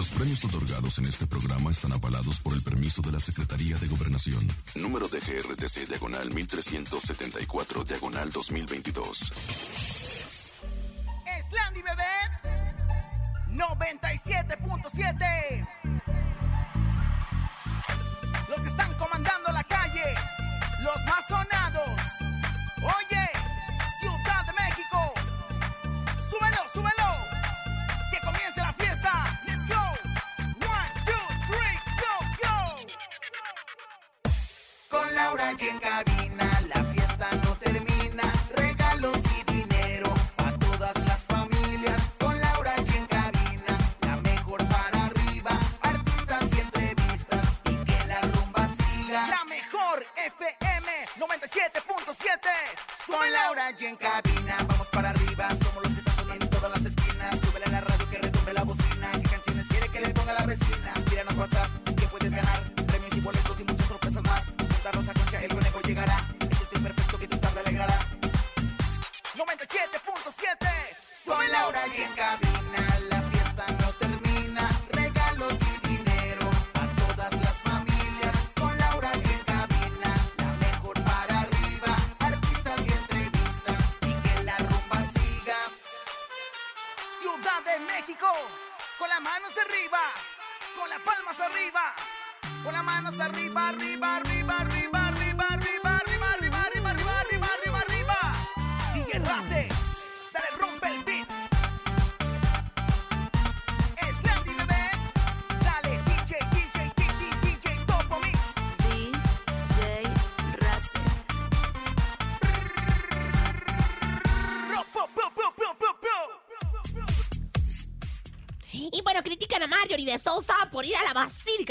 Los premios otorgados en este programa están avalados por el permiso de la Secretaría de Gobernación. Número de GRTC Diagonal 1374 Diagonal 2022. Es Landy Bebé 97.7 Los que están comandando la calle Los más Laura y en cabina La fiesta no termina. Regalos y dinero A todas las familias. Con Laura y en cabina La mejor para arriba. Artistas y entrevistas Y que la rumba siga. La mejor FM 97.7 Soy Laura y en cabina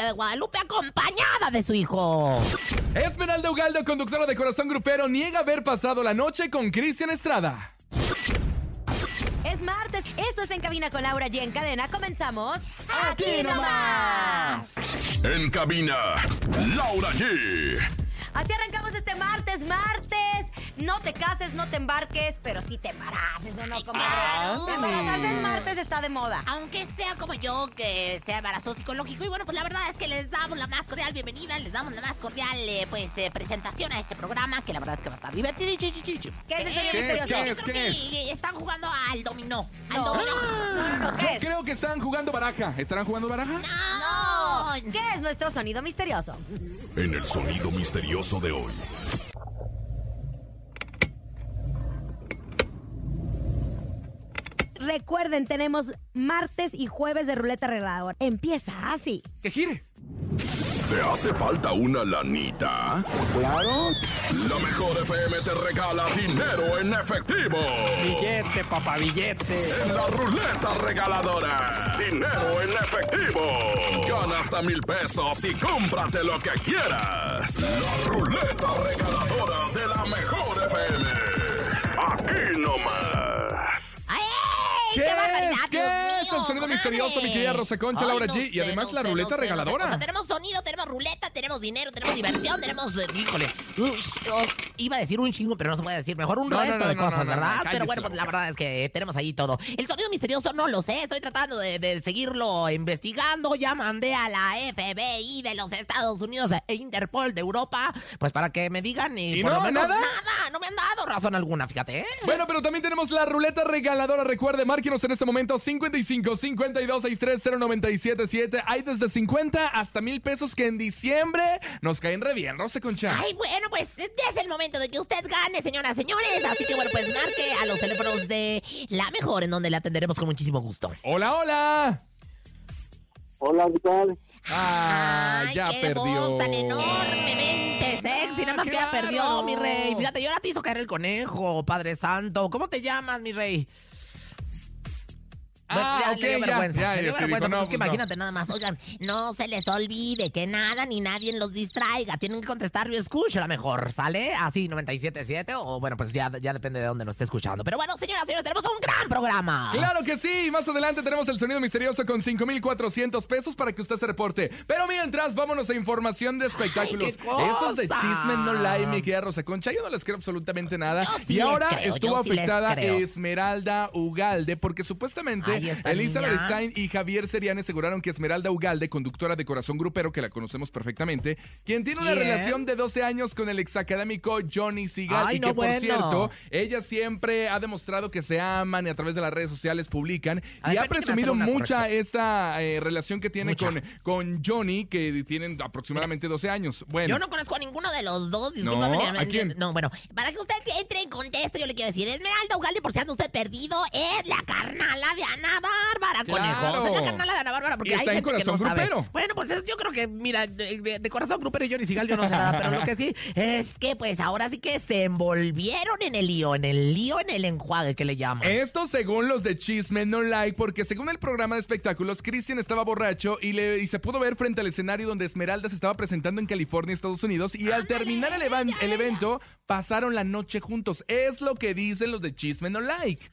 de Guadalupe acompañada de su hijo. Esmeralda Ugaldo, conductora de Corazón Grupero, niega haber pasado la noche con Cristian Estrada. Es martes, esto es En Cabina con Laura y en cadena comenzamos. ¡Aquí nomás! En cabina, Laura G. Así arrancamos este martes, martes. No te cases, no te embarques, pero sí te embaraces, ¿o no, comadre? claro. Embarazarse el martes está de moda. Aunque sea como yo, que sea embarazo psicológico. Y bueno, pues la verdad es que les damos la más cordial bienvenida, les damos la más cordial eh, pues eh, presentación a este programa, que la verdad es que va a estar divertido. ¿Qué es el ¿Qué es? misterioso? ¿Qué es? Yo creo que Están jugando al dominó. Al No. dominó. No, no, ¿qué Yo es? creo que están jugando baraja. ¿Estarán jugando baraja? No. ¿Qué es nuestro sonido misterioso? En el sonido misterioso de hoy. Recuerden, tenemos martes y jueves de ruleta regalador. Empieza así. Que gire. ¿Te hace falta una lanita? Claro, La mejor FM te regala dinero en efectivo. billete, papá, billete. En la ruleta regaladora. Dinero en efectivo. Gana hasta mil pesos y cómprate lo que quieras. La ruleta regaladora de la mejor FM. Aquí nomás. ¿Qué ¡Qué, es? barbaridad, ¿Qué Dios es? mío, El sonido comadre! misterioso, mi querida Rosa Concha, Laura G, y además la ruleta no sé, regaladora. O sea, tenemos sonido, tenemos ruleta, tenemos dinero, tenemos diversión, tenemos... eh, híjole, oh, iba a decir un chingo, pero no se puede decir. Mejor un resto de cosas, ¿verdad? pero bueno, pues la verdad es que tenemos ahí todo. El sonido misterioso no lo sé, estoy tratando de, de seguirlo investigando. Ya mandé a la FBI de los Estados Unidos e Interpol de Europa, pues para que me digan y, ¿Y por lo menos ¿Nada? nada, no me han dado razón alguna, fíjate. ¿eh? Bueno, pero también tenemos la ruleta regaladora. Recuerde, márquenos en este momento 55 52 63 0977. Hay desde 50 hasta mil pesos que en diciembre nos caen re bien, Rosa Concha. Ay, bueno, pues ya es el momento de que usted gane, señoras, señores. Así que bueno, pues marque a los teléfonos de la mejor, en donde le atenderemos con muchísimo gusto. Hola, hola. Hola, ¿qué tal? Ah, Ay, ya qué perdió. voz tan enormemente sexy. Nada más Ah, que ya claro. perdió, mi rey. Fíjate, y ahora te hizo caer el conejo, Padre Santo. ¿Cómo te llamas, mi rey? Ah, ya ok, ya, vergüenza. ya, le dio ya se vergüenza, dijo, no, pues no. imagínate nada más. Oigan, no se les olvide que nada ni nadie los distraiga. Tienen que contestar, yo escucho la mejor, ¿sale? Así, 97.7 o bueno, pues ya, ya depende de dónde nos esté escuchando. Pero bueno, señoras y señores, tenemos un gran programa. Claro que sí, más adelante tenemos el sonido misterioso con 5,400 pesos para que usted se reporte. Pero mientras, vámonos a información de espectáculos. Esos de chisme no lie, mi querida Rosa Concha, yo no les creo absolutamente nada. Sí y ahora creo, estuvo sí afectada. Esmeralda Ugalde porque supuestamente Ay, Elisa niña. Beristain y Javier Seriani aseguraron que Esmeralda Ugalde, conductora de Corazón Grupero, que la conocemos perfectamente, quien tiene una relación de 12 años con el exacadémico Johnny Seagal. Ay, y que, por bueno. cierto, ella siempre ha demostrado que se aman y a través de las redes sociales publican. A y ver, ha presumido mucha corrección. esta eh, relación que tiene Mucha. con, con Johnny, que tienen aproximadamente 12 años. Bueno. Yo no conozco a ninguno de los dos, discúlpame. No, ¿a quién? No, bueno, para que usted entre en contexto, yo le quiero decir, Esmeralda Ugalde, por si anda usted perdido, es la carnala de Ana Bárbara, Claro. conejo. Carnala de Ana Bárbara, porque Y hay está en gente que no Corazón sabe. Grupero. Bueno, pues es- yo creo que, mira, de, corazón grupero y Johnny Sigal yo no sé nada, pero lo que sí es que, pues, ahora sí que se envolvieron en el lío, en el lío, en el enjuague que le llaman. Esto según los de Chisme No Like, porque según el programa de espectáculos, Christian estaba borracho y, le, y se pudo ver frente al escenario donde Esmeralda se estaba presentando en California, Estados Unidos, y al terminar el, evan- el evento, pasaron la noche juntos. Es lo que dicen los de Chisme No Like.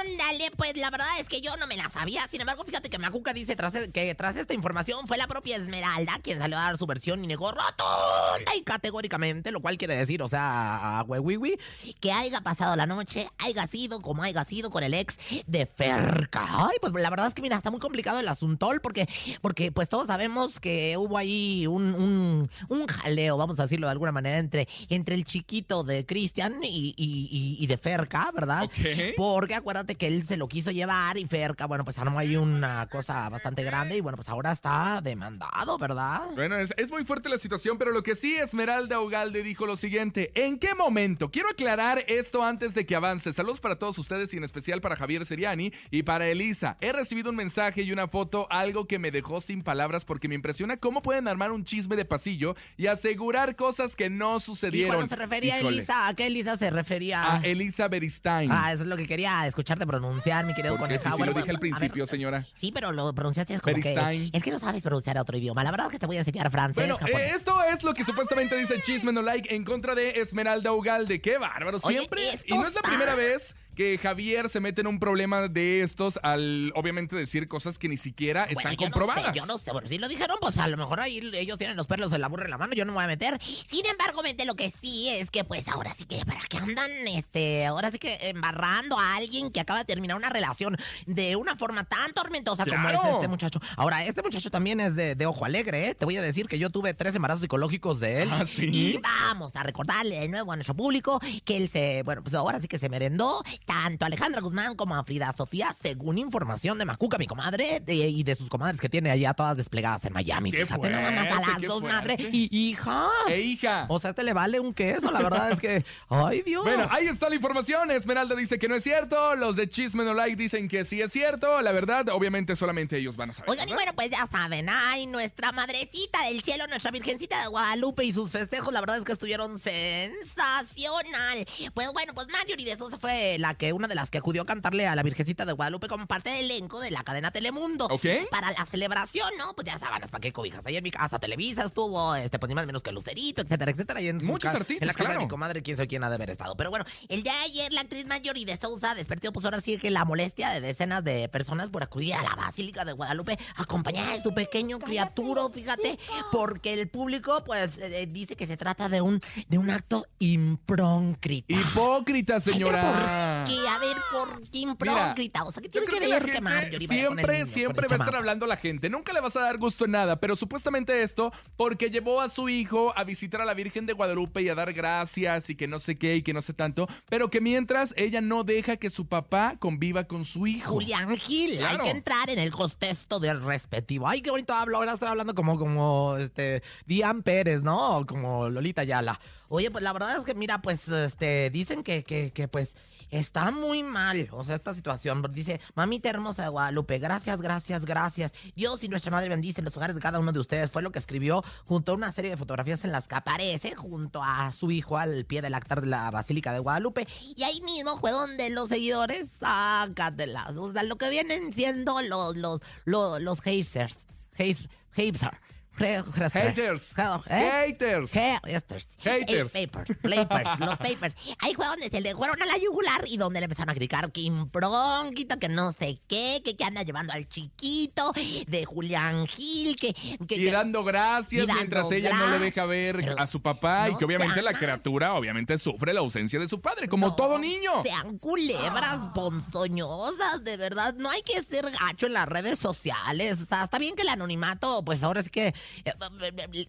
Ándale, pues la verdad es que yo no me la sabía. Sin embargo, fíjate que Macuca dice tras, e, que tras esta información fue la propia Esmeralda quien salió a dar su versión y negó rotunda y categóricamente, lo cual quiere decir, o sea, a huehuihui, que haya pasado la noche, haya sido como haya sido con el ex de Ferca. Ay, pues la verdad es que mira, está muy complicado el asuntol porque, porque pues todos sabemos que hubo ahí un, un, un jaleo, vamos a decirlo de alguna manera, entre, entre el chiquito de Cristian y, y- y- y de Ferca, ¿verdad? Porque acuérdate que él se lo quiso llevar y Ferca, bueno, pues armó ahí una cosa bastante grande y bueno, pues ahora está demandado, ¿verdad? Bueno, es, es muy fuerte la situación, pero lo que sí, Esmeralda Ugalde dijo lo siguiente. ¿En qué momento? Quiero aclarar esto antes de que avance. Saludos para todos ustedes y en especial para Javier Seriani y para Elisa. He recibido un mensaje y una foto, algo que me dejó sin palabras porque me impresiona cómo pueden armar un chisme de pasillo y asegurar cosas que no Y sucedieron. cuando se refería a. Elisa, ¿a qué Elisa se refería? A Elisa Beristain. Ah, eso es lo que quería escucharte pronunciar, mi querido coneja. sí Bueno, lo dije al a ver, principio, señora. Sí, pero lo pronunciaste como que... Es que no sabes pronunciar otro idioma. La verdad es que te voy a enseñar francés, Bueno, japonés. esto es lo que supuestamente dice Chisme No Like en contra de Esmeralda Ugalde. ¡Qué bárbaro! Oye, Siempre. esto y no es la está- primera vez que Javier se mete en un problema de estos al obviamente decir cosas que ni siquiera Bueno, están yo comprobadas. No sé, yo no sé, bueno, si lo dijeron, pues a lo mejor ahí ellos tienen los perros en la burra en la mano, yo no me voy a meter. Sin embargo, mente, lo que sí es que pues ahora sí que, ¿para qué andan, este, ahora sí que embarrando a alguien que acaba de terminar una relación de una forma tan tormentosa como es este muchacho? Ahora, este muchacho también es de, de ojo alegre, ¿eh? Te voy a decir que yo tuve tres embarazos psicológicos de él. ¿Ah, sí? Y vamos a recordarle de nuevo a nuestro público que él se, bueno, pues ahora sí que se merendó tanto a Alejandra Guzmán como a Frida Sofía, según información de Macuca, mi comadre, de- y de sus comadres que tiene allá todas desplegadas en Miami. ¡Qué Fíjate nada más a fuerte, las dos, fuerte! madre. Y hija. ¡Eh, hija! O sea, este le vale un queso, la verdad es que. ¡Ay, Dios! Bueno, ahí está la información. Esmeralda dice que no es cierto. Los de Chisme No Like dicen que sí es cierto. La verdad, obviamente, solamente ellos van a saber. Oigan, y bueno, pues ya saben, ay, nuestra madrecita del cielo, nuestra virgencita de Guadalupe y sus festejos, la verdad es que estuvieron sensacional. Pues bueno, pues Marjorie de Sosa fue la que, una de las que acudió a cantarle a la virgencita de Guadalupe como parte del elenco de la cadena Telemundo. Ok. Para la celebración, ¿no? Pues ya sábanas, ¿para qué cobijas? Ahí en mi casa Televisa estuvo, este, pues ni más ni menos que Lucerito, etcétera, etcétera. Y en Muchos ca- artistas, En la casa claro. de mi comadre, quién sabe quién ha de haber estado. Pero bueno, el día de ayer, la actriz Marjorie de Sousa despertó, pues ahora sí que la molestia de decenas de personas por acudir a la Basílica de Guadalupe acompañada de su pequeño criaturo, fíjate, porque el público, pues, eh, dice que se trata de un, de un acto impróncrita. Hipócrita, Ay, señora. ¿Por qué? A ver, ¿por qué imprócrita? o sea, ¿qué tiene que que ver que Marjorie el siempre, siempre va a estar chamaco? hablando la gente. Nunca le vas a dar gusto en nada, pero supuestamente esto porque llevó a su hijo a visitar a la Virgen de Guadalupe y a dar gracias y que no sé qué y que no sé tanto, pero que mientras ella no deja que su papá conviva con su hijo. Julián Gil, Claro. hay que entrar en el contexto del respectivo. Ay, qué bonito hablo, ahora estoy hablando como, como, este, Diane Pérez, ¿no? Como Lolita Ayala. Oye, pues la verdad es que, mira, pues, este, dicen que, que, que, pues, está muy mal, o sea, esta situación. Dice, mamita hermosa de Guadalupe, gracias, gracias, gracias. Dios y nuestra madre bendicen los hogares de cada uno de ustedes. Fue lo que escribió junto a una serie de fotografías en las que aparece junto a su hijo al pie del altar de la Basílica de Guadalupe. Y ahí mismo fue donde los seguidores, sácatelas. O sea, lo que vienen siendo los, los, los, los hazers. Haz- Hazers. Haters. ¿Eh? Haters. Haters. Haters. Eh, papers, papers, los papers. Ahí fue donde se le fueron a la yugular y donde le empezaron a criticar que impronquito, que no sé qué, que, que anda llevando al chiquito, de Julián Gil, que... que Y dando gracias mientras ella no le deja ver a su papá y que obviamente la criatura obviamente sufre la ausencia de su padre, como todo niño. Sean culebras ponzoñosas, de verdad. No hay que ser gacho en las redes sociales. O sea, está bien que el anonimato, pues ahora es que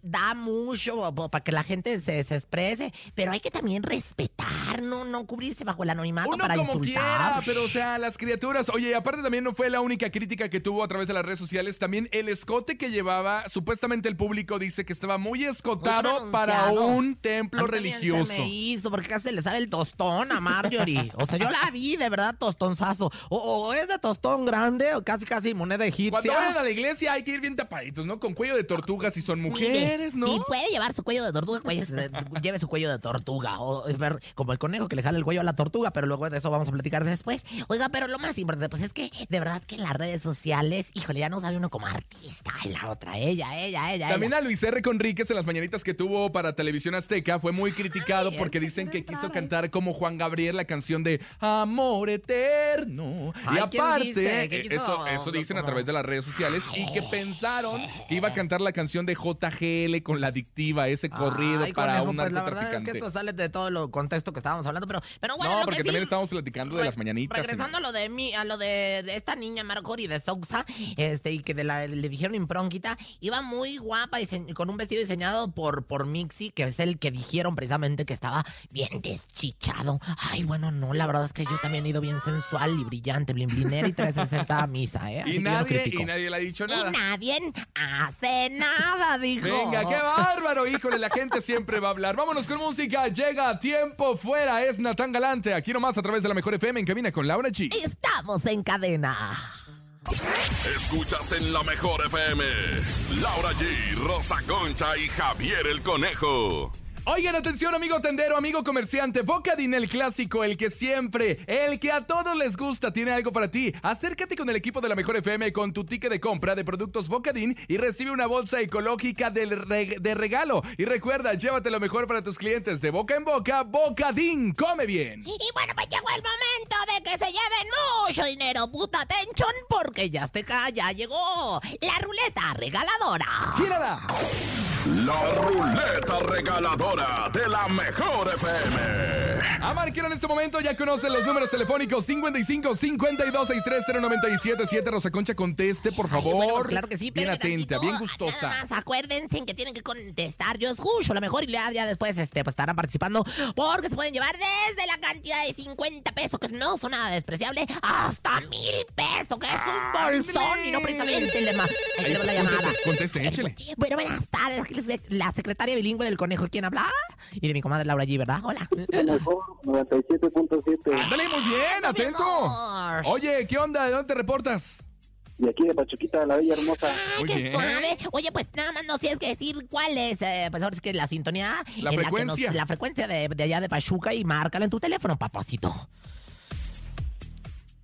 da mucho para que la gente se, se exprese, pero hay que también respetar, no, no cubrirse bajo el anonimato Uno para como insultar. quiera, pero o sea, las criaturas. Oye, y aparte también no fue la única crítica que tuvo a través de las redes sociales. También el escote que llevaba, supuestamente el público dice que estaba muy escotado Muy para un templo religioso. Se me hizo, porque casi le sale el tostón a Marjorie. O sea, yo la vi, de verdad, tostonzazo. O, o es de tostón grande o casi, casi moneda egipcia. Cuando vayan a la iglesia hay que ir bien tapaditos, ¿no? Con cuello de tortuga si son Mire, mujeres, ¿no? Si puede llevar su cuello de tortuga, pues, lleve su cuello de tortuga. O, ver, como el conejo que le jala el cuello a la tortuga, pero luego de eso vamos a platicar después. Oiga, pero lo más importante, pues es que de verdad que en las redes sociales, híjole, ya no sabe uno como artista. Y la otra, ella, ella, ella. También ella. a Luis R. Conríquez en las mañanitas que tuvo para Televisión Azteca fue muy criticado Ay, porque dicen que quiso cantar como Juan Gabriel la canción de Amor Eterno. y Ay, ¿quién aparte, eh, eso dicen a través de las redes sociales y que pensaron que iba a cantar la canción de JGL con la adictiva, ese corrido Ay, para conejo, un pues la verdad es que esto sale de todo el contexto que estábamos hablando, pero, pero bueno, no, lo porque que sí- también estábamos platicando de Re- las mañanitas. Regresando a lo de mí, a lo de, de esta niña Marjorie de Sousa, este, y que de la, le dijeron impronquita, iba muy guapa dise- con un vestido diseñado por, por Mixi, que es el que dijeron precisamente que estaba bien deschichado. Ay, bueno, no, la verdad es que yo también he ido bien sensual y brillante, blin blinera y 360 a misa, ¿eh? Así y, no nadie, y nadie le ha dicho Y nada. nadie hace nada, dijo. Venga, qué bárbaro, híjole, la gente siempre va a hablar. Vámonos con música, llega tiempo fuera, es Natán Galante, aquí nomás a través de la Mejor FM en cabina con Laura G. Estamos en cadena. Escuchas en la mejor FM. Laura G, Rosa Concha y Javier el Conejo. Oigan, atención, amigo tendero, amigo comerciante, Bocadín el clásico, el que siempre, el que a todos les gusta, tiene algo para ti. Acércate con el equipo de la Mejor FM con tu ticket de compra de productos Bocadín y recibe una bolsa ecológica reg- de regalo. Y recuerda, llévate lo mejor para tus clientes de boca en boca, Bocadín, come bien. Y bueno, pues llegó el momento de que se lleven mucho dinero, puta atención, porque ya Azteca ya llegó la ruleta regaladora. ¡Gírala! La ruleta regaladora de la mejor FM. A marcar en este momento ya conocen los números telefónicos 55 52 630 977 Rosa Concha, conteste, por Ay, favor. bueno, pues claro que sí, Bien atenta, tantito, bien gustosa. Nada más acuérdense que tienen que contestar. Yo escucho lo mejor y ya, ya después este, pues, estarán participando porque se pueden llevar desde la cantidad de 50 pesos, que no son nada despreciable, hasta mil pesos, que es un bolsón y no precisamente el demás. Ahí tenemos la llamada. Conteste, conteste, échele. Bueno, buenas tardes. La secretaria bilingüe del conejo, ¿quién habla? Y de mi comadre Laura G, ¿verdad? Hola. Mejor 97.7. Ándale, muy bien, atento. Oye, ¿qué onda? ¿De dónde te reportas? Y aquí de Pachuquita, la Bella Hermosa. Muy qué suave. Oye, pues nada más nos tienes que decir cuál es, eh, pues ahora es que la sintonía. La en frecuencia. que nos- la frecuencia de, de allá de Pachuca y márcala en tu teléfono, papacito.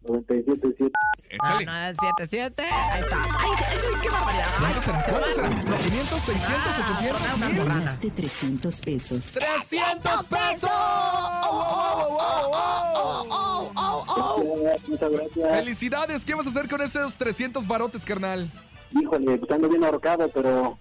97.7. Ah, Échale. 977. Ahí está. Ay, ay, qué barbaridad. ¿Cuántos serán? se ¿Cuántos serán? ¿Los 500, 600, Ah, 800? una mil? borrana. Ganaste 300 pesos. ¡300 pesos! Oh, oh, oh, oh, oh, oh. Muchas gracias. ¡Felicidades! ¿Qué vas a hacer con esos 300 barotes, carnal? Híjole, pues ando bien ahorcado, pero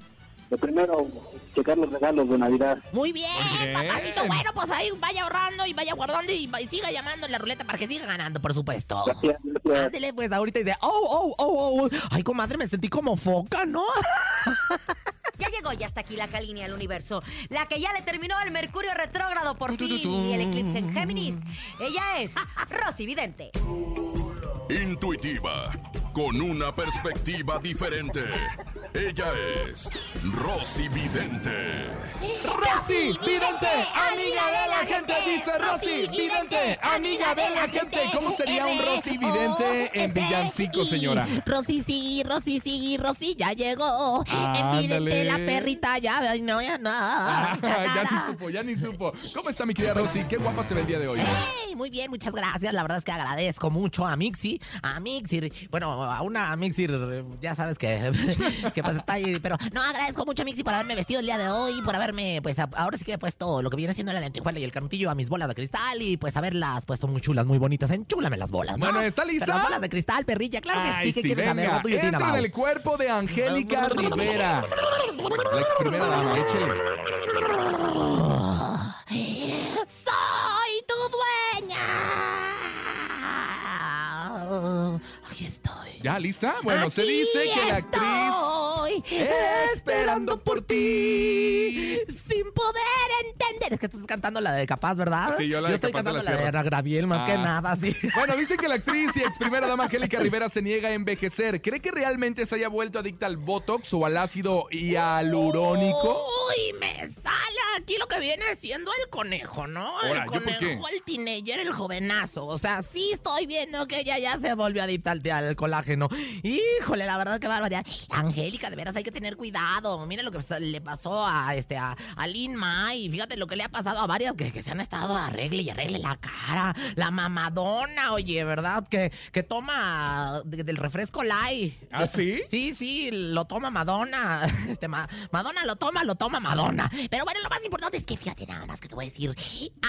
lo primero, checar los regalos de Navidad. Muy bien, Muy bien. papacito. Bueno, pues ahí vaya ahorrando y vaya guardando y, y siga llamando en la ruleta para que siga ganando, por supuesto. Gracias, gracias. Ándele, pues ahorita dice, oh, oh, oh, oh. Ay, comadre, me sentí como foca, ¿no? Ya llegó ya hasta aquí la calínea del universo, la que ya le terminó el Mercurio retrógrado por Tu, tu, tu, fin tu. y el eclipse en Géminis. Ella es Rosy Vidente. Intuitiva, con una perspectiva diferente. Ella es Rosy Vidente. Rosy, vidente, amiga de la gente, dice Rosy, vidente, amiga de la gente. ¿Cómo sería un Rosy vidente en villancico, señora? Rosy sí, Rosy sí, Rosy ya llegó. Ándale. En vidente la perrita ya, no, ya no. Ah, ya ni supo, ya ni supo. ¿Cómo está mi querida Rosy? Qué guapa se ve el día de hoy. Muy bien, muchas gracias. La verdad es que agradezco mucho a Mixi, a Mixi, bueno, a una Mixir, ya sabes que, que pues está ahí. Pero no, agradezco mucho a Mixi por haberme vestido el día de hoy, por haberme, pues a- ahora sí que he puesto lo que viene siendo la lentejuela y el canutillo a mis bolas de cristal y pues haberlas puesto muy chulas, muy bonitas. Enchúlame las bolas, ¿no? Bueno, ¿está lista? Pero las bolas de cristal, perrilla, claro que Ay, sí. ¿Qué sí, quieres saber? venga. Tuyo, Entra en el cuerpo de Angélica Rivera. La ex primera dama, échele. ¡Soy tu dueña! Aquí estoy. ¿Ya lista? Bueno, se dice que la actriz estoy esperando por ti. Sin poder entender. Es que estás cantando la de Capaz, ¿verdad? Sí, yo la de estoy Capaz de la cantando la de. Ana Graviel, más que Ah. nada, sí. Bueno, dice que la actriz y ex primera dama Angélica Rivera se niega a envejecer. ¿Cree que realmente se haya vuelto adicta al Botox o al ácido hialurónico? Uy, me sale aquí lo que viene siendo el conejo, ¿no? El ¿yo conejo, el teenager, el jovenazo. O sea, sí estoy viendo que ella ya se volvió adicta al, al colágeno. Híjole, la verdad que barbaridad. Angélica, de veras hay que tener cuidado. Mire lo que le pasó a este a, a Lin May. Fíjate lo que le ha pasado a varias que, que se han estado arregle y arregle la cara. La mamadona, oye, ¿verdad? Que, que toma de- del refresco light. ¿Ah, sí? Sí, sí, lo toma Madonna. Este, Ma- Madonna lo toma, lo toma Madonna. Pero bueno, lo más importante es que fíjate nada más que te voy a decir.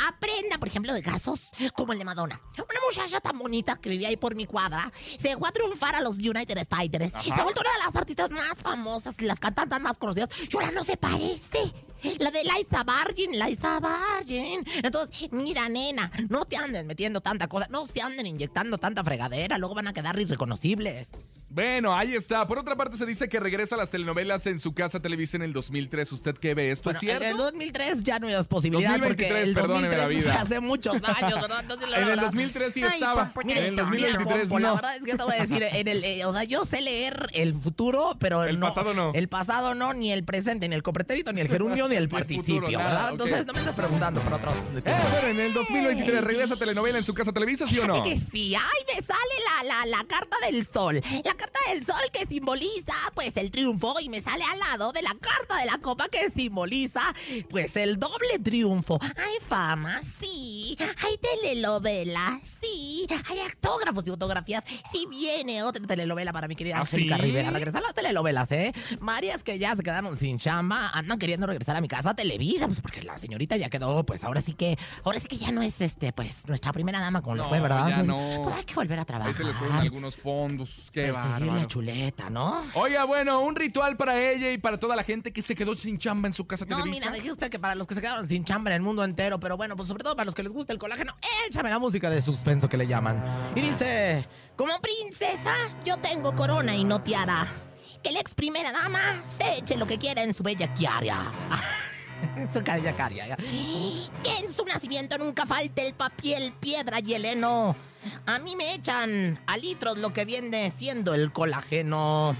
Aprenda, por ejemplo, de casos como el de Madonna. Una muchacha tan bonita que vivía ahí por mi cuadra se fue a triunfar a los United. Ajá. Se ha vuelto una de las artistas más famosas y las cantantes más conocidas. Y ahora no se parece. La de Liza Virgin, Liza Virgin. Entonces, mira, nena, no te anden metiendo tanta cosa, no se anden inyectando tanta fregadera, luego van a quedar irreconocibles. Bueno, ahí está. Por otra parte, se dice que regresa a las telenovelas en su casa Televisa en el 2003. ¿Usted qué ve? ¿Esto Bueno, es cierto? en el 2003 ya no es posibilidad 2023, porque el perdóneme la 2003 vida. hace muchos años, ¿verdad? Entonces, la En el verdad- 2003 sí Ay, estaba. Pompo, En el mira, 2023 Pompo, La no. verdad es que te voy a decir, en el, eh, o sea, yo sé leer el futuro, pero El no, pasado no. El pasado no, ni el presente, ni el copretérito, ni el gerundio, ni el el participio, futuro, ¿verdad? Entonces no me estás preguntando por otros. Eh, bueno, en el 2023 regresa a telenovela en su casa Televisa, ¿sí o no? Que sí, ay, me sale la, la, la carta del sol. La carta del sol que simboliza, pues, el triunfo. Y me sale al lado de la carta de la copa que simboliza, pues, el doble triunfo. Hay fama, sí. Hay telenovela, sí. Hay autógrafos y fotografías. Sí viene otra telenovela para mi querida ¿Ah, Angélica sí? Rivera. Regresar las telenovelas, ¿eh? Varias que ya se quedaron sin chamba andan queriendo regresar a mi casa a Televisa, pues, porque la señorita ya quedó, pues, ahora sí que, ahora sí que ya no es, este, pues, nuestra primera dama como lo fue, ¿verdad? ya Entonces, no. Pues hay que volver a trabajar. Ahí se les fueron algunos fondos. Qué Perseguir la bárbaro. chuleta, ¿no? Oiga, bueno, un ritual para ella y para toda la gente que se quedó sin chamba en su casa No, Televisa. mira, deje usted que para los que se quedaron sin chamba en el mundo entero, pero bueno, pues sobre todo para los que les gusta el colágeno, échame la música de suspenso que le llaman. Y dice, como princesa, yo tengo corona y no tiara. Que la ex primera dama se eche lo que quiera en su bella Kiaria. Que en su nacimiento nunca falte el papel, piedra y el heno. A mí me echan a litros lo que viene siendo el colágeno.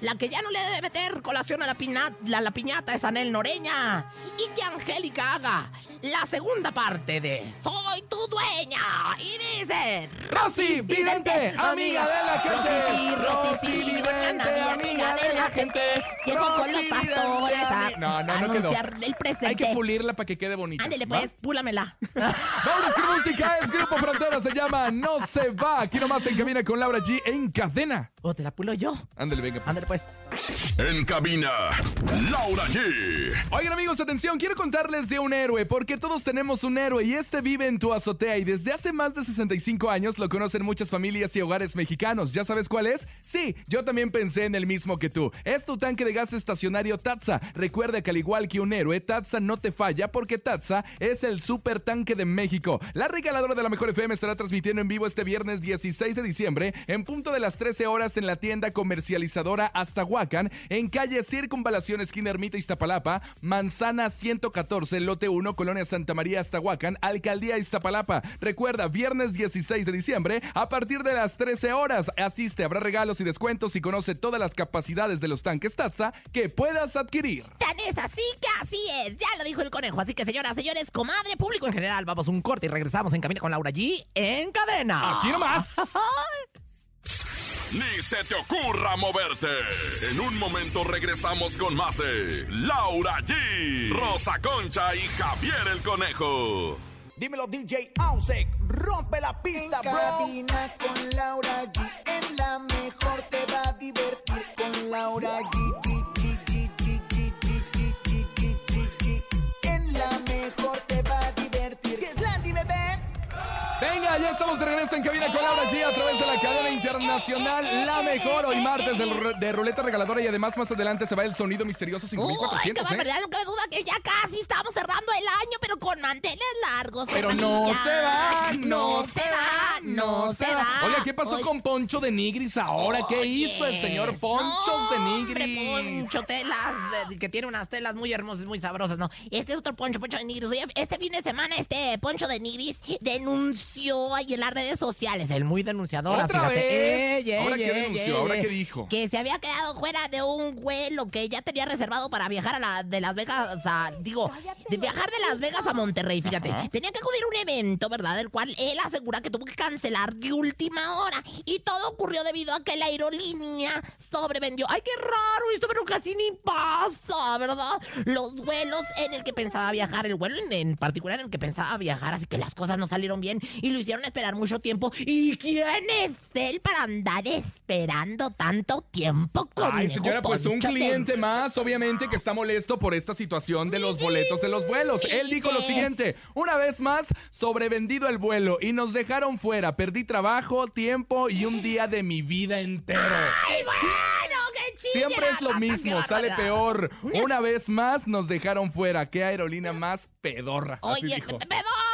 La que ya no le debe meter colación a la, la piñata es Anel Noreña. Y que Angélica haga la segunda parte de Soy tu dueña. Y dice... Rosy Vidente, amiga de la gente. Rosy Vidente, amiga de la gente. Llegó con los Rosy pastores Vidente, a No, no, no quedó. anunciar el presente. Hay que pulirla para que quede bonita. Ándele ¿va? pues, púlamela. Vámonos con música, es Grupo Frontera, se llama No se va. Aquí nomás en cabina con Laura G en cadena. ¿O te la pulo yo? Ándale, venga. Ándale pues. En cabina, Laura G. Oigan amigos, atención, quiero contarles de un héroe, porque todos tenemos un héroe y este vive en tu azotea y desde hace más de 65 años lo conocen muchas familias y hogares mexicanos. ¿Ya sabes cuál es? Sí, yo también pensé en el mismo que tú. Es tu tanque de gas estacionario Tatsa. Recuerda que al igual que un héroe, Tatsa no te falla porque Tatsa es el super tanque de México. La regaladora de la Mejor FM estará transmitiendo en vivo este viernes 16 de diciembre en punto de las 13 horas en la tienda comercializadora Aztahuacán en calle Circunvalación esquina Ermita Iztapalapa, Manzana 114, lote 1, Colonia Santa María Aztahuacán, Alcaldía Iztapalapa. Recuerda, viernes 16 de diciembre a partir de las 13 horas. Asiste, habrá regalos y descuentos y conoce todas las capacidades de los tanques Tatsa que puedas adquirir. Tan es así que así es. Ya lo dijo el conejo. Así que, señoras, señores, comadre, público en general, vamos un corte y regresamos en camino con Laura G en cadena. Aquí nomás. Ni se te ocurra moverte. En un momento regresamos con más de Laura G, Rosa Concha y Javier el Conejo. Dímelo DJ Ausek, rompe la pista, En bro. cabina con Laura G. En la mejor te va a divertir con Laura G. Venga, ya estamos de regreso en cabina con Laura G a través de la cadena internacional La Mejor. Hoy martes de, de ruleta regaladora y además más adelante se va el sonido misterioso Uy, qué 5400, ¿eh? barbaridad, no cabe duda que ya casi estamos cerrando el año, pero con manteles largos. Pero no se va, no se va, no se va. Oye, ¿qué pasó Oye, con Poncho de Nigris ahora? ¿Qué Oye, hizo el señor Ponchos de no, hombre, Nigris? Poncho Telas, eh, que tiene unas telas muy hermosas, muy sabrosas, ¿no? Este es otro Poncho, Poncho de Nigris. Oye, este fin de semana, este Poncho de Nigris denunció ahí en las redes sociales, el muy denunciador, ¿Otra fíjate. vez? Ey, ey, ¿Ahora qué denunció? ¿Ahora qué dijo? Que se había quedado fuera de un vuelo que ya tenía reservado para viajar a la, de Las Vegas a, digo, de viajar de Las Vegas a Monterrey, fíjate. Ajá. Tenía que acudir a un evento, ¿verdad? El cual él asegura que tuvo que cancelar de última hora. Y todo ocurrió debido a que la aerolínea sobrevendió. ¡Ay, qué raro esto! Pero casi ni pasa, ¿verdad? Los vuelos en el que pensaba viajar, el vuelo en, en particular en el que pensaba viajar, así que las cosas no salieron bien y lo hicieron esperar mucho tiempo. ¿Y quién es él para andar esperando tanto tiempo con Ay, señora, pues un cliente más, obviamente, que está molesto por esta situación de los boletos de los vuelos. Él dijo lo siguiente, una vez más, sobrevendido el vuelo y nos dejaron fuera. Perdí trabajo, tiempo y un día de mi vida entero. ¡Ay, bueno! ¡Qué chido! Siempre es lo mismo, sale peor. Una vez más nos dejaron fuera. ¿Qué aerolínea más pedorra? Oye, dijo.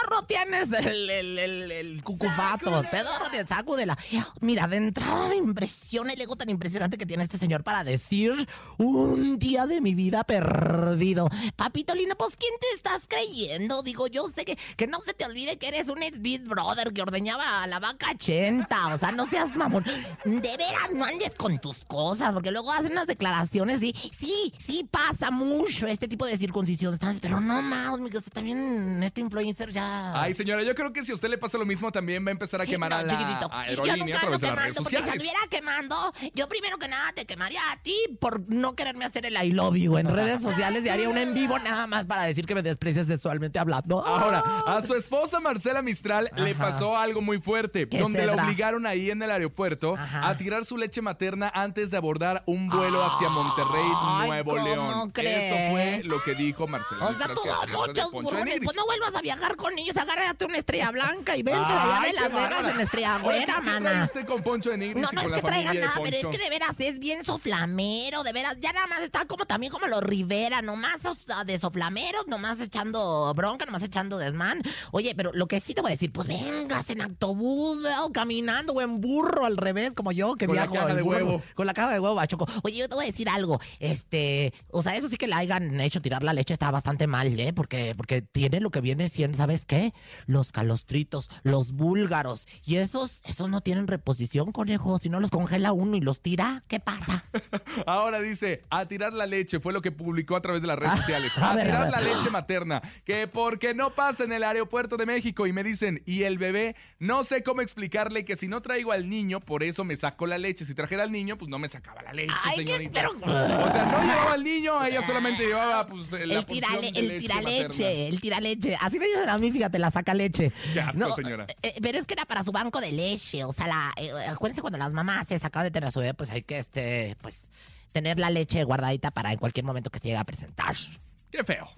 Pe- pedorro tienes el, el, el, el cucufato. Pedorro de sacúdela. Mira, de entrada me impresiona el ego tan impresionante que tiene este señor para decir un día de mi vida perdido. Papito lindo, pues ¿quién te estás creyendo? Digo, yo sé que, que no se te olvide que eres un ex Brother que ordeñaba a la vaca 80. O sea, no seas mamón. De veras, no andes con tus cosas, porque luego hacen unas declaraciones y sí, sí pasa mucho este tipo de circuncisión. Pero no más, mi cosa, también este influencer ya... Ay, señora, yo creo que si a usted le pasa lo mismo, también va a empezar a quemar No, a la chiquitito. aerolínea yo nunca a través ando de las redes quemando, porque si anduviera quemando, yo primero que nada te quemaría a ti por no quererme hacer el I love you en redes sociales y haría un en vivo nada más para decir que me desprecias sexualmente hablando. Ahora, a su esposa Marcela Mistral le pasó algo muy fuerte, ¿Qué donde la obligaron ahí en el aeropuerto Ajá. a tirar su leche materna antes de abordar un vuelo hacia Monterrey, Nuevo ¿cómo León. crees? Eso fue lo que dijo Marcela O sea, Mistral. tú muchos burrones. Pues no vuelvas a viajar con ellos. Agárrate una estrella blanca y vente de allá de Las Vegas en estrella güera, ¿qué trae mana. usted con Poncho de Nigris No, no es la que traiga nada, pero es que de veras es bien soflamero, de veras. Ya nada más está como también como los Rivera, nomás de soflameros, nomás echando bronca, nomás echando desmán. Oye, pero lo que sí te voy a decir, pues vengas en autobús, ¿verdad? o caminando, o en burro al revés, como yo, que Con la caja de burro, huevo. Con la caja de huevo, bachoco. Oye, yo te voy a decir algo. Este, o sea, eso sí que le hayan hecho tirar la leche está bastante mal, ¿eh? Porque, porque tiene lo que viene siendo, ¿sabes qué? Los calostritos, los búlgaros. Y esos, esos no tienen reposición, conejo. Si no los congela uno y los tira, ¿qué pasa? Ahora dice, a tirar la leche, fue lo que publicó a través de las redes Ah, sociales. a A, ver, a tirar la leche materna, que porque no pasa en el aeropuerto de México y me dicen, y el bebé, no sé cómo explicarle que si no traigo al niño, por eso me saco la leche. Si trajera al niño, pues no me sacaba la leche, Ay, qué- señorita. pero- O sea, no llevaba al niño, ella solamente llevaba pues la el tirale, de el leche tiraleche, materna. el tiraleche. Así me dicen a mí, fíjate, la saca leche. Qué asco, señora. eh, pero es que era para su banco de leche. O sea, la, eh, acuérdense cuando las mamás se sacaban de tener a su bebé, pues hay que, este, pues, tener la leche guardadita para en cualquier momento que se llegue a presentar. Qué feo.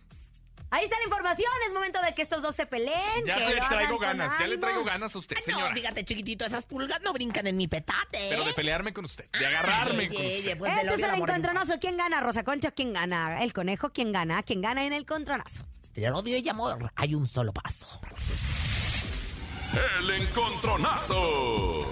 Ahí está la información. Es momento de que estos dos se peleen. Ya que le traigo ganas, ya le traigo ganas a usted, no, señora. fíjate, chiquitito, esas pulgas no brincan en mi petate. Pero de ¿eh? pelearme con usted, de agarrarme Ay, con oye, usted. pues, Este es el encontronazo. ¿Quién gana, Rosa Concha? ¿Quién gana? El conejo, ¿quién gana? ¿Quién gana en el encontronazo? Del odio y amor hay un solo paso. El encontronazo.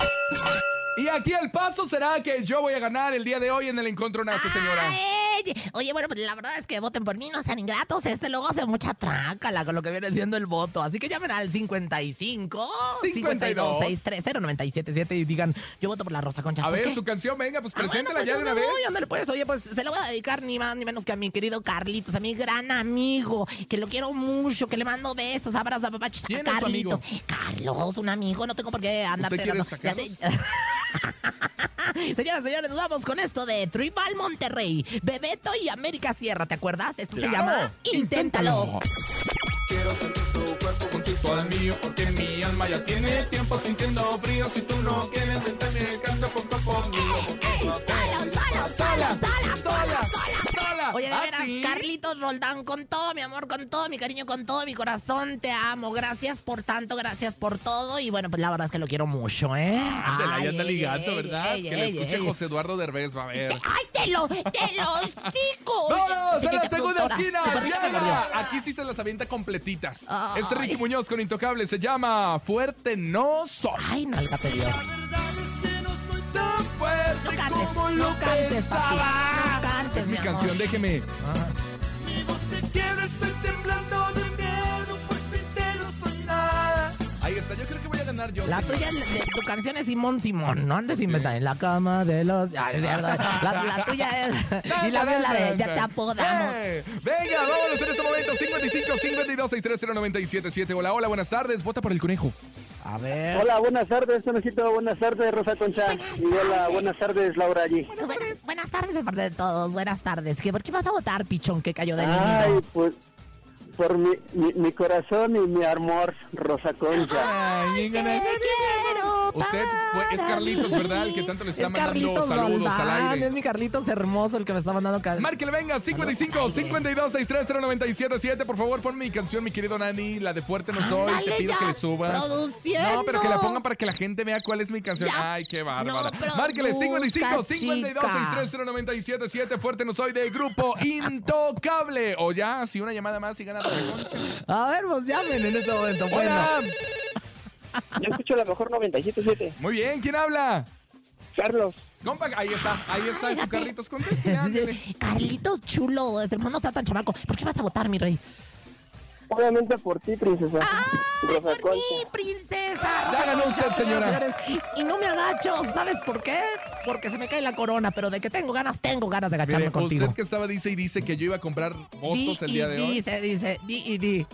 Y aquí el paso será que yo voy a ganar el día de hoy en el encontronazo, señora. Ay, oye, bueno, pues la verdad es que voten por mí, no sean ingratos. Este luego hace mucha trácala con lo que viene siendo el voto. Así que llamen al 55 52 630 977 y digan, yo voto por la Rosa Concha. A Pues, ver, ¿qué? su canción, venga, pues Ah, bueno, preséntela pues ya de una vez. ándale, pues, oye, pues se la voy a dedicar ni más ni menos que a mi querido Carlitos, a mi gran amigo, que lo quiero mucho, que le mando besos, abrazos a papachos a ¿Quién es su Carlitos. Carlos, un amigo, no tengo por qué andarte dando- Señoras, señores, nos vamos con esto de Tribal Monterrey, Bebeto y América Sierra, ¿te acuerdas? Esto se llama Inténtalo. Quiero sentir tu cuerpo porque mi alma ya tiene tiempo sintiendo frío. Si tú no quieres, vente canto con copo mío. Solo, solo, solo, sola, sola, sola. Oye, de ¿Ah, veras, sí? Carlitos Roldán, con todo mi amor, con todo mi cariño, con todo mi corazón, te amo. Gracias por tanto, gracias por todo. Y bueno, pues la verdad es que lo quiero mucho, ¿eh? Ay, anda ligando, ¿verdad? ey, que le escuche ey. José Eduardo Derbez, va a ver. ¡Ay, te lo, te lo cico! ¡Vámonos a la segunda esquina! Aquí sí se las avienta completitas. Este Ricky Muñoz con Intocable se llama Fuerte No Soy. Ay, No cantes, como no lo cantes, pensaba. papi, no cantes, Es mi mi amor. canción, déjeme. Ah. Mi voz te quiebra, estoy temblando de miedo, por si te no soy nada. Ahí está, yo creo que ganar yo. La tuya, de, tu canción es Simón Simón, no andes inventando. En la cama de los. Ay, es cierto. La, la tuya es. Y la mía la de Ya te apodamos. ¡Eh! Venga, vámonos en este momento. 55 52 630 977. Hola, hola, buenas tardes. Vota por el conejo. A ver. Hola, buenas tardes, Tonecito. Buenas tardes, Rosa Concha. Y hola, buenas tardes, Laura allí. Buenas, buenas tardes de parte de todos. Buenas tardes. ¿Qué, ¿Por qué vas a votar, pichón, que cayó del Ay, nido? pues por mi, mi, mi corazón y mi amor, Rosa Concha. Ay, Te quiero Usted es Carlitos. ¿verdad? El que tanto le está Es mandando Carlitos saludos al Roldán, aire. Es mi Carlitos hermoso el que me está mandando. ca- Márquele, venga, 55 52 630 977. Por favor, pon mi canción, mi querido Nani, la de Fuerte No Soy. Te pido ya, que le subas. produciendo. No, pero que la pongan para que la gente vea cuál es mi canción. Ya. Ay, qué bárbara. No Márquele, 55 produzca, 52 chica. 630 977. Fuerte No Soy de Grupo Intocable. O ya, si una llamada más y gana la concha. A ver, pues llamen en este momento. Bueno. Hola. Yo escucho la mejor 97.7. Muy bien, ¿quién habla? Carlos. Compa, ahí está, ahí está, en su Fíjate. Carlitos. Carlitos chulo, este hermano no está tan chamaco. ¿Por qué vas a votar, mi rey? Obviamente por ti, princesa. Rosa Por mí, princesa. Ya ganó usted, señora. Y no me agacho, ¿sabes por qué? Porque se me cae la corona, pero de que tengo ganas, tengo ganas de agacharme Mire, contigo. usted que estaba dice y dice que yo iba a comprar votos el día y de hoy. Dice, dice, di y di.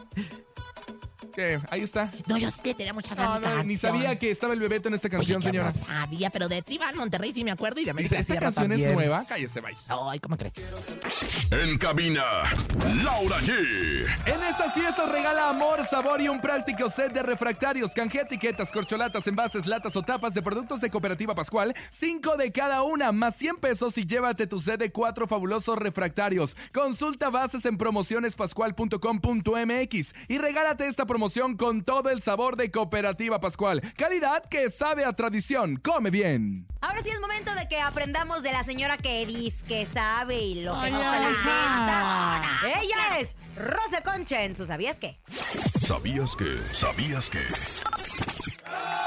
Ahí está. No, yo sí que tenía mucha No, no, ni sabía que estaba el Bebeto en esta canción, Oye, señora. No sabía, pero de Tribal Monterrey sí me acuerdo y de América Dice, esta Sierra canción también. es nueva. Cállese, bye. Ay, ¿cómo crees? En cabina, Laura G. En estas fiestas regala amor, sabor y un práctico set de refractarios. Canjea etiquetas, corcholatas, envases, latas o tapas de productos de Cooperativa Pascual. Cinco de cada una, más 100 pesos y llévate tu set de cuatro fabulosos refractarios. Consulta bases en promocionespascual.com.mx y regálate esta promoción con todo el sabor de Cooperativa Pascual. Calidad que sabe a tradición. Come bien. Ahora sí es momento de que aprendamos de la señora que dice que sabe y lo que no gesta. Ella es Rosa Concha en su ¿Sabías qué? ¿Sabías que? ¿Sabías que?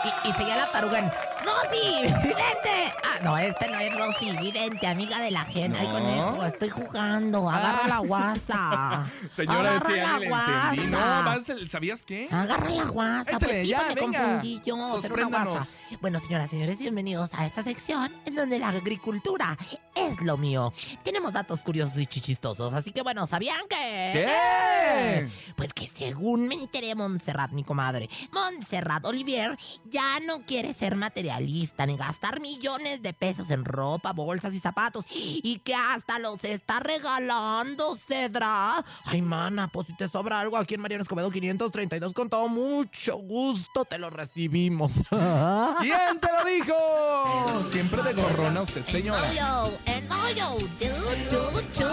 Y, y seguía la taruga ¡Rosy! ¡Vivente! Ah, no, este no es Rosy, vivente, amiga de la gente. Ay, No. conejo, estoy jugando. Agarra Ah. la guasa. Señora, Agarra este la entendí. No, guasa. más el- ¿sabías qué? Agarra la guasa. Échale, pues sí, ya, pues me venga. confundí yo. Será una guasa. Bueno, señoras señores, bienvenidos a esta sección en donde la agricultura es lo mío. Tenemos datos curiosos y chichistosos, así que bueno, ¿sabían que? ¿Qué? Pues que según me enteré, Montserrat, mi comadre, Montserrat Olivier ya no quiere ser materialista ni gastar millones de pesos en ropa, bolsas y zapatos y que hasta los está regalando, Cedra. Ay, mana, pues si te sobra algo aquí en Mariano Escobedo 532, con todo mucho gusto te lo recibimos. ¿Quién te lo dijo? Siempre de gorrona usted, señora. En Moyo, chu, chu, chu.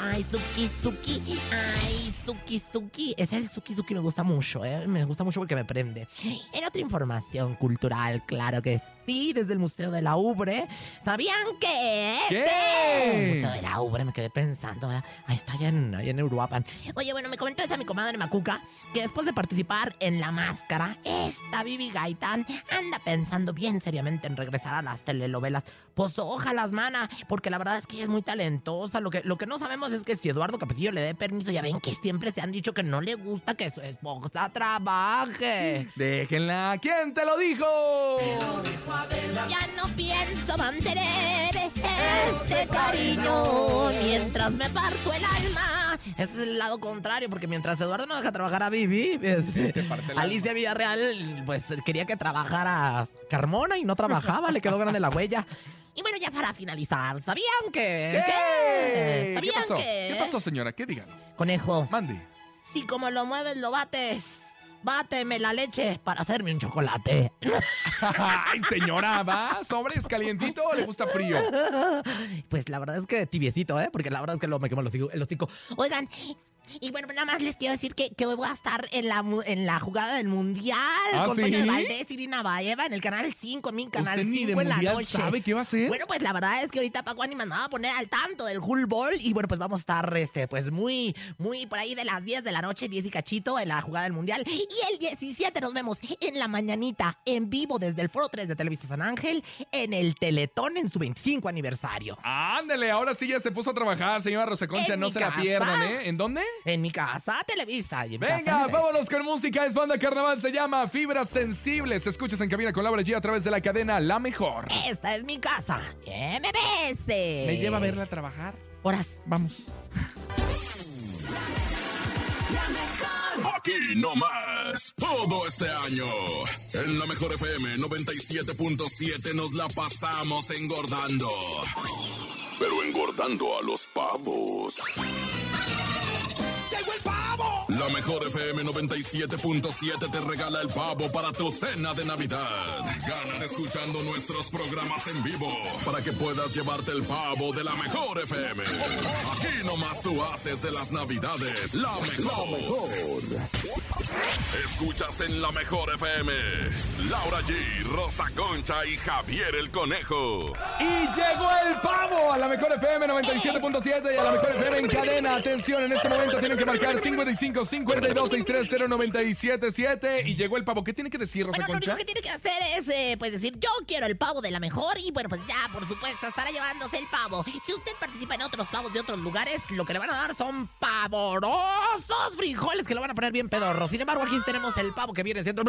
Ay, Suki, Suki, ay, Suki, Suki. Ese el Suki, Suki me gusta mucho, ¿eh? Me gusta mucho porque me prende. En otra información cultural, claro que sí, desde el Museo de la Ubre. ¿Sabían que? ¿Qué? El Museo de la Ubre, me quedé pensando, ¿verdad? Ahí está, allá en, allá en Uruapan. Oye, bueno, me comentó esta mi comadre Macuca que después de participar en La Máscara, esta Vivi Gaitán anda pensando bien seriamente en regresar a las telenovelas. Pues ojalá, mana, porque la verdad es que ella es muy talentosa. Lo que, lo que no sabemos es que si Eduardo Capetillo le dé permiso, ya ven que siempre se han dicho que no le gusta que su esposa trabaje. Déjenla. ¿Quién te lo dijo? Ya no pienso mantener este cariño mientras me parto el alma. Ese es el lado contrario, porque mientras Eduardo no deja trabajar a Vivi, este, Alicia Villarreal, pues quería que trabajara Carmona y no trabajaba, le quedó grande la huella. Y bueno, ya para finalizar, ¿sabían que? ¿Qué? ¿Qué ¿Sabían pasó? que? ¿Qué pasó, señora? ¿Qué digan? Conejo, Mande. si como lo mueves lo bates, báteme la leche para hacerme un chocolate. Ay, señora, ¿va? ¿Sobres calientito o le gusta frío? Pues la verdad es que tibiecito, ¿eh? Porque la verdad es que luego me quemo el hocico. el hocico. Oigan, y bueno, nada más les quiero decir que, que voy a estar en la, en la jugada del Mundial ¿Ah, con sí? Toño de Valdés y Irina Baeva en el Canal 5, mi Canal ¿Usted 5 ni de en la noche. sabe qué va a hacer? Bueno, pues la verdad es que ahorita Paco Ánimas me va a poner al tanto del Hull Ball y bueno, pues vamos a estar, este, pues muy, muy por ahí de las 10 de la noche, 10 y cachito en la jugada del Mundial. Y el 17 nos vemos en la mañanita, en vivo desde el Foro 3 de Televisa San Ángel, en el Teletón en su 25 aniversario. Ándale, ahora sí ya se puso a trabajar, señora Rosa Concha, En no se la pierdan, ¿eh? ¿En dónde? En mi casa, Televisa. Y en mi casa, Venga, vámonos con música. Es banda carnaval, se llama Fibras Sensibles. Escuchas en cabina con Laura G a través de la cadena La Mejor. Esta es mi casa, MBS. ¿Me lleva a verla trabajar? Horas. Vamos. Aquí no más. Todo este año. En la mejor FM 97.7 nos la pasamos engordando. Pero engordando a los pavos. ¡Llegó el pavo! La mejor FM 97.7 te regala el pavo para tu cena de Navidad. Gana escuchando nuestros programas en vivo para que puedas llevarte el pavo de la mejor FM. Aquí nomás tú haces de las Navidades la mejor. Escuchas en la mejor FM. Laura G, Rosa Concha y Javier el Conejo. Y llegó el pavo a la mejor FM 97.7 y a la mejor FM en cadena. Atención, en este momento tienen que marcar 55 52 630 977 y llegó el pavo. ¿Qué tiene que decir Rosa Bueno, lo único que tiene que hacer es, eh, pues decir, yo quiero el pavo de la mejor y bueno, pues ya, por supuesto, estará llevándose el pavo. Si usted participa en otros pavos de otros lugares, lo que le van a dar son pavorosos frijoles que lo van a poner bien pedorro. Sin embargo, aquí tenemos el pavo que viene siendo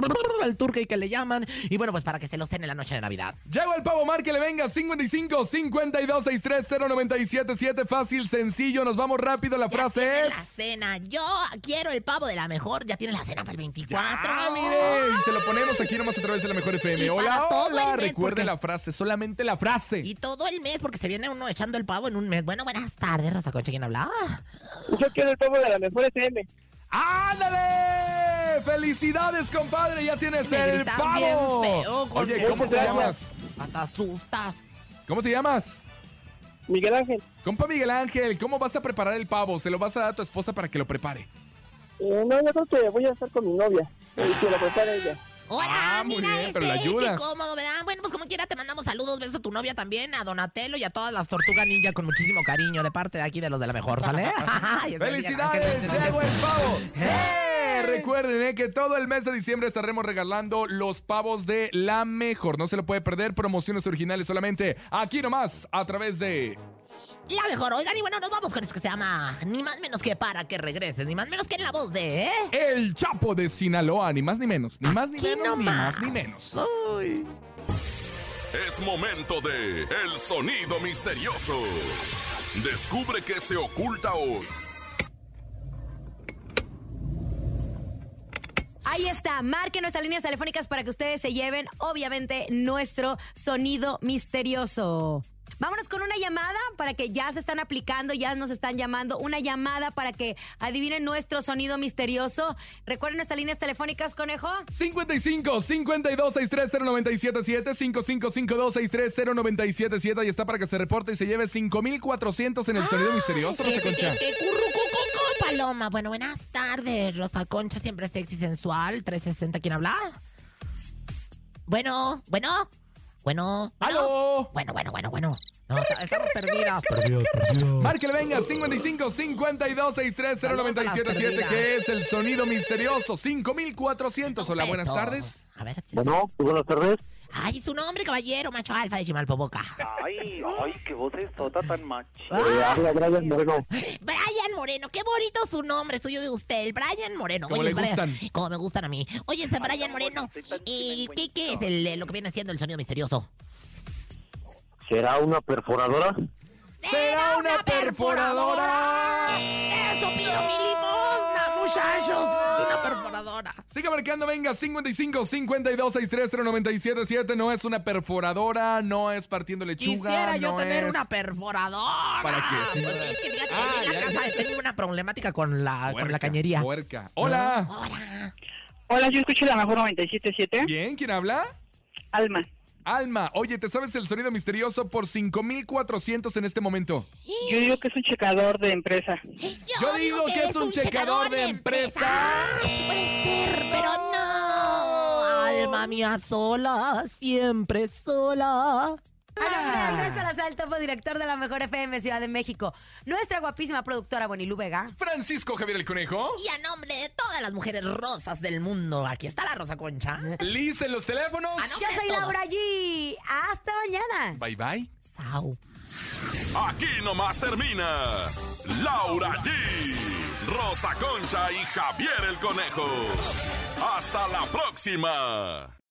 el turkey que le llaman y bueno, pues para que se lo cene la noche de Navidad. Llegó el pavo, márquele, venga, 55 52 630 977 Fácil, sencillo, nos vamos rápido. La frase es. la cena. Yo quiero el pavo de la mejor. Ya tiene la cena para el 24. Ah, mire, y se lo ponemos aquí nomás a través de la mejor FM. Y Hola, para todo el hola, mes, recuerde porque- la frase, solamente la frase. Y todo el mes, porque se viene uno echando el pavo en un mes. Bueno, buenas tardes, Rosa Concha, ¿quién hablaba? Yo quiero el pavo de la mejor FM. ¡Ándale! ¡Felicidades, compadre! Ya tienes Me el pavo. bien feo, con Oye, ¿cómo te llamas? Hasta asustas. ¿Cómo te llamas? Miguel Ángel, Compa Miguel Ángel, ¿cómo vas a preparar el pavo? ¿Se lo vas a dar a tu esposa para que lo prepare? eh, no, yo creo que voy a estar con mi novia. Y que lo prepare ella. Hola, Ah, muy mira bien, este, pero la ayudas. qué cómodo, ¿verdad? Bueno, pues como quiera te mandamos saludos, besos a tu novia también, a Donatello y a todas las tortugas ninja con muchísimo cariño de parte de aquí de los de la mejor, ¿sale? ¡Felicidades! ¡Llegó el pavo! ¡Eh! Recuerden eh, que todo el mes de diciembre estaremos regalando los pavos de la mejor. No se lo puede perder. Promociones originales solamente aquí nomás a través de. La mejor, oigan, y bueno, nos vamos con esto que se llama Ni más menos que para que regreses, ni más menos que en la voz de, ¿eh? El Chapo de Sinaloa, ni más ni menos. Ni más ni menos, ni más ni menos. Uy. Es momento de El Sonido Misterioso. Descubre qué se oculta hoy. Ahí está, marquen nuestras líneas telefónicas para que ustedes se lleven, obviamente, nuestro sonido misterioso. Vámonos con una llamada para que ya se están aplicando, ya nos están llamando. Una llamada para que adivinen nuestro sonido misterioso. Recuerden nuestras líneas telefónicas, conejo. 55 52 630 977 55 52 630 977 Ahí está para que se reporte y se lleve 5400 en el sonido misterioso, Concha. Currucucucu, Paloma. Bueno, buenas tardes, Rosa Concha, siempre sexy sensual, 360, ¿quién habla? Bueno, bueno, bueno. bueno. ¡Aló! Bueno, bueno, bueno, bueno. No, estamos perdidas. Perdidas, Márquele, venga, 55 52 630 977 que es el sonido misterioso. 5400. Hola, buenas tardes. A ver, sí. Bueno, buenas tardes. Ay, su nombre, caballero, macho alfa de Chimalpopoca. Ay, ay, qué voz es toda tan machi. Eh, habla Brian Moreno. Brian Moreno, qué bonito su nombre, suyo de usted, el Brian Moreno. Como Oye, le Brian, gustan. Como me gustan a mí. Oye, ese Brian Moreno, ¿y qué, sinvergüenza. qué es el, eh, lo que viene siendo el sonido misterioso? ¿Será una perforadora? ¡Será una perforadora! ¡Eso pido mi limosna, muchachos! Una perforadora. Siga marcando, venga, 55 52 630 977 No es una perforadora, no es partiendo lechuga. Quisiera yo no tener es- una perforadora. ¿Para qué? Sí. Pues es que fíjate, Ah, en la ya, casa ya. tengo una problemática con la, con la Puerca, cañería. puerca. Hola. Hola. Hola, yo escucho la mejor 97.7. Bien, ¿quién habla? Alma. Alma, oye, ¿te sabes el sonido misterioso por 5400 en este momento? Yo digo que es un checador de empresa. Yo digo que es un checador de empresa. Sí puede ser, pero no. Alma mía sola, siempre sola. Hágame Andrés Salazar, topo director de la Mejor FM Ciudad de México. Nuestra guapísima productora Bonilú Vega. Francisco Javier el Conejo. Y a nombre de todas las mujeres rosas del mundo, aquí está la Rosa Concha. Liz en los teléfonos. Ah. Yo soy todos. Laura G. Hasta mañana. Bye bye. Sau. Aquí nomás termina Laura G, Rosa Concha y Javier el Conejo. Hasta la próxima.